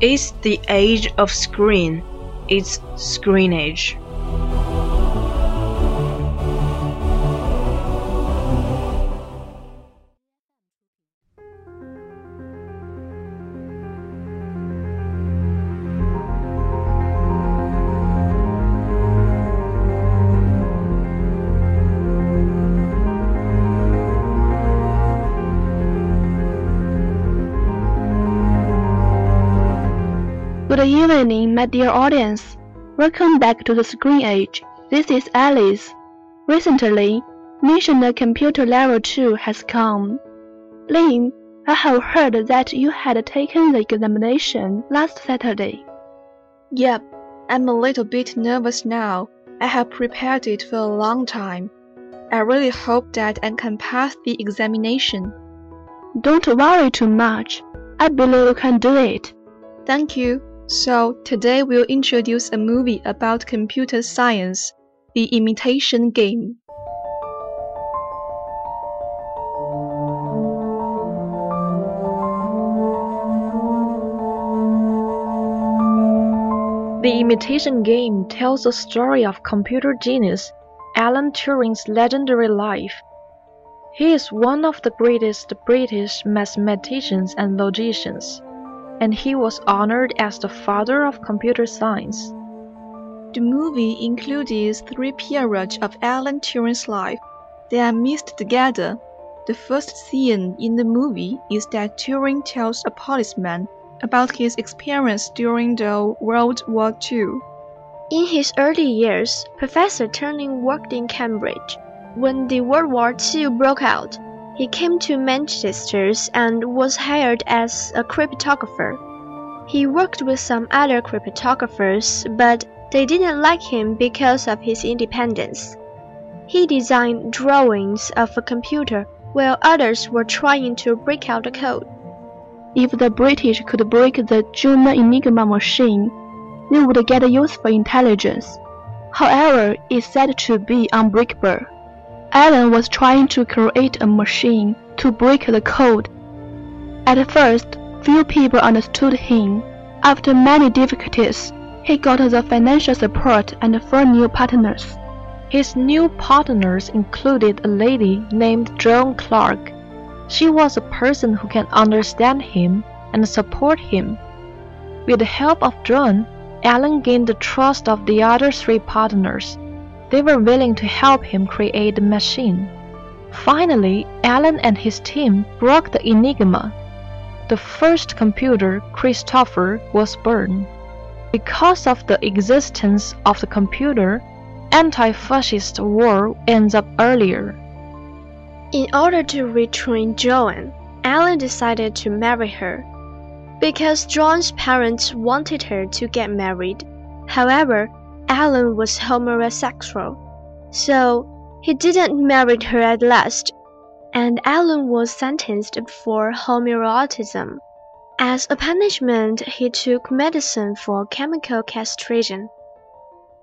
It's the age of screen. It's screen Good evening, my dear audience. Welcome back to the Screen Age. This is Alice. Recently, National Computer Level 2 has come. Lin, I have heard that you had taken the examination last Saturday. Yep, I'm a little bit nervous now. I have prepared it for a long time. I really hope that I can pass the examination. Don't worry too much. I believe you can do it. Thank you. So, today we'll introduce a movie about computer science, The Imitation Game. The Imitation Game tells the story of computer genius Alan Turing's legendary life. He is one of the greatest British mathematicians and logicians, and he was honored as the father of computer science. The movie includes three periods of Alan Turing's life. They are mixed together. The first scene in the movie is that Turing tells a policeman about his experience during the World War II. In his early years, Professor Turing worked in Cambridge. When the World War II broke out, he came to Manchester and was hired as a cryptographer. He worked with some other cryptographers, but they didn't like him because of his independence. He designed drawings of a computer while others were trying to break out the code. If the British could break the German Enigma machine, they would get useful intelligence. However, it's said to be unbreakable. Alan was trying to create a machine to break the code. At first, few people understood him. After many difficulties, he got the financial support and four new partners. His new partners included a lady named Joan Clarke. She was a person who can understand him and support him. With the help of Joan, Alan gained the trust of the other three partners. They were willing to help him create the machine. Finally, Alan and his team broke the enigma. The first computer, Christopher, was born. Because of the existence of the computer, anti-fascist war ends up earlier. In order to retrain Joan, Alan decided to marry her. Because Joan's parents wanted her to get married. However, Ellen was homosexual, so he didn't marry her at last, and Alan was sentenced for homoerotism. As a punishment, he took medicine for chemical castration.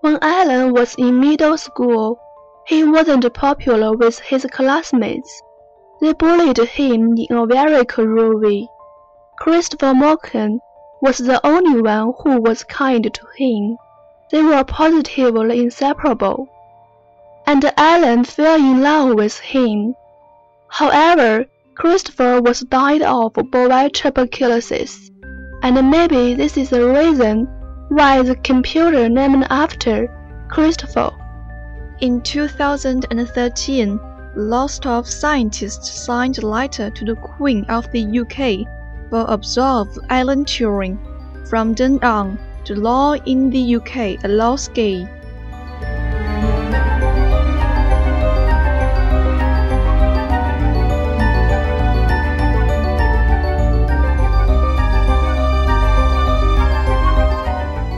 When Alan was in middle school, he wasn't popular with his classmates. They bullied him in a very cruel way. Christopher Morcom was the only one who was kind to him. They were positively inseparable. And Alan fell in love with him. However, Christopher was died of bovine tuberculosis, and maybe this is the reason why the computer named after Christopher. In 2013, lots of scientists signed a letter to the Queen of the UK for absolve Alan Turing. From then on, the law in the UK allows gay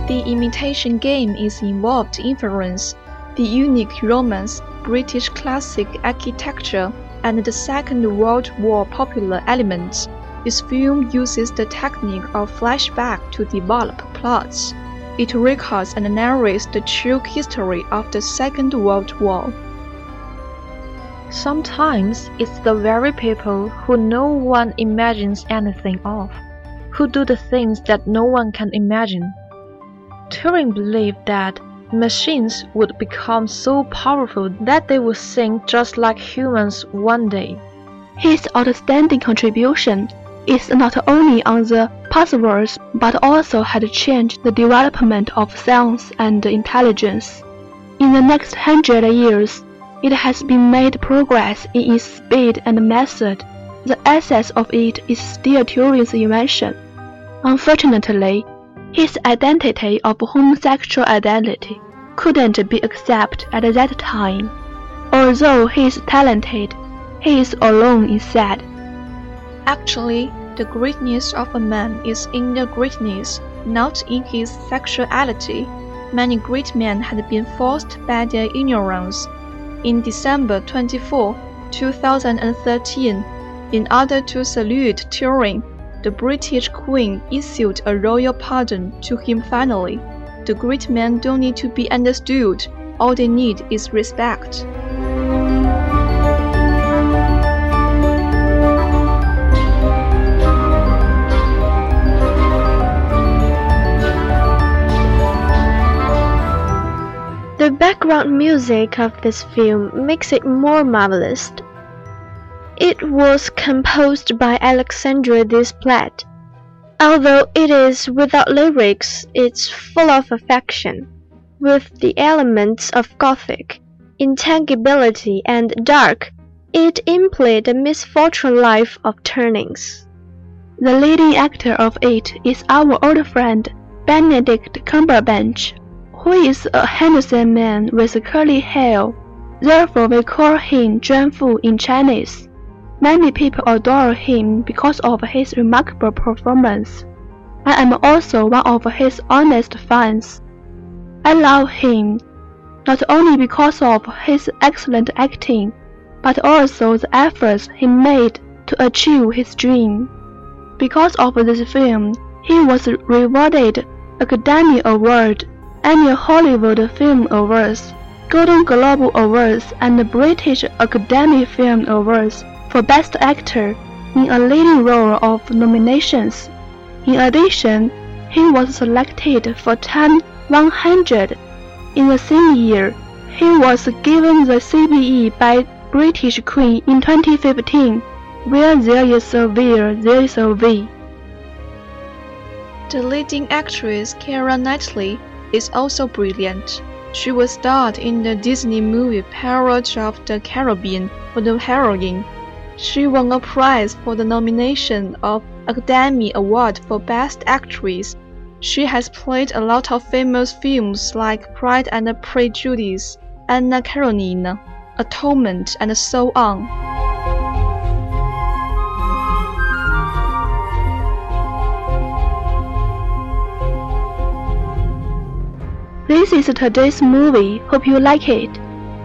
The imitation game is involved inference, the unique romance, British classic architecture, and the Second World War popular elements. This film uses the technique of flashback to develop plots. It records and narrates the true history of the Second World War. Sometimes it's the very people who no one imagines anything of, who do the things that no one can imagine. Turing believed that machines would become so powerful that they would think just like humans one day. His outstanding contribution is not only on the passwords but also had changed the development of science and intelligence. In the next hundred years, it has been made progress in its speed and method. The essence of it is still Turing's invention. Unfortunately, his identity of homosexual identity couldn't be accepted at that time. Although he is talented, he is alone inside. Actually, the greatness of a man is in the greatness, not in his sexuality. Many great men had been forced by their ignorance. In December 24, 2013, in order to salute Turing, the British Queen issued a royal pardon to him finally. The great men don't need to be understood, all they need is respect. Background music of this film makes it more marvelous. It was composed by Alexandre Desplat. Although it is without lyrics, it's full of affection, with the elements of gothic, intangibility, and dark. It implied the misfortune life of Turing's. The leading actor of it is our old friend Benedict Cumberbatch, who is a handsome man with curly hair. Therefore, we call him Juan Fu in Chinese. Many people adore him because of his remarkable performance. I am also one of his honest fans. I love him not only because of his excellent acting, but also the efforts he made to achieve his dream. Because of this film, he was rewarded Academy Award, Annual Hollywood Film Awards, Golden Globe Awards, and British Academy Film Awards for Best Actor in a leading role of nominations. In addition, he was selected for Time 100. In the same year, he was given the CBE by British Queen in 2015. Where there is a will, there is a way. The leading actress Keira Knightley is also brilliant. She was starred in the Disney movie Pirates of the Caribbean for the heroine she won a prize for the nomination of Academy Award for Best Actress. She has played a lot of famous films like Pride and Prejudice, Anna Karenina, Atonement, and so on. This is today's movie. Hope you like it.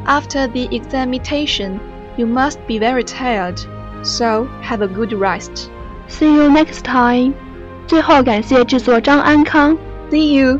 After the examination, you must be very tired, so have a good rest. See you next time. 最后感谢制作张安康。 See you.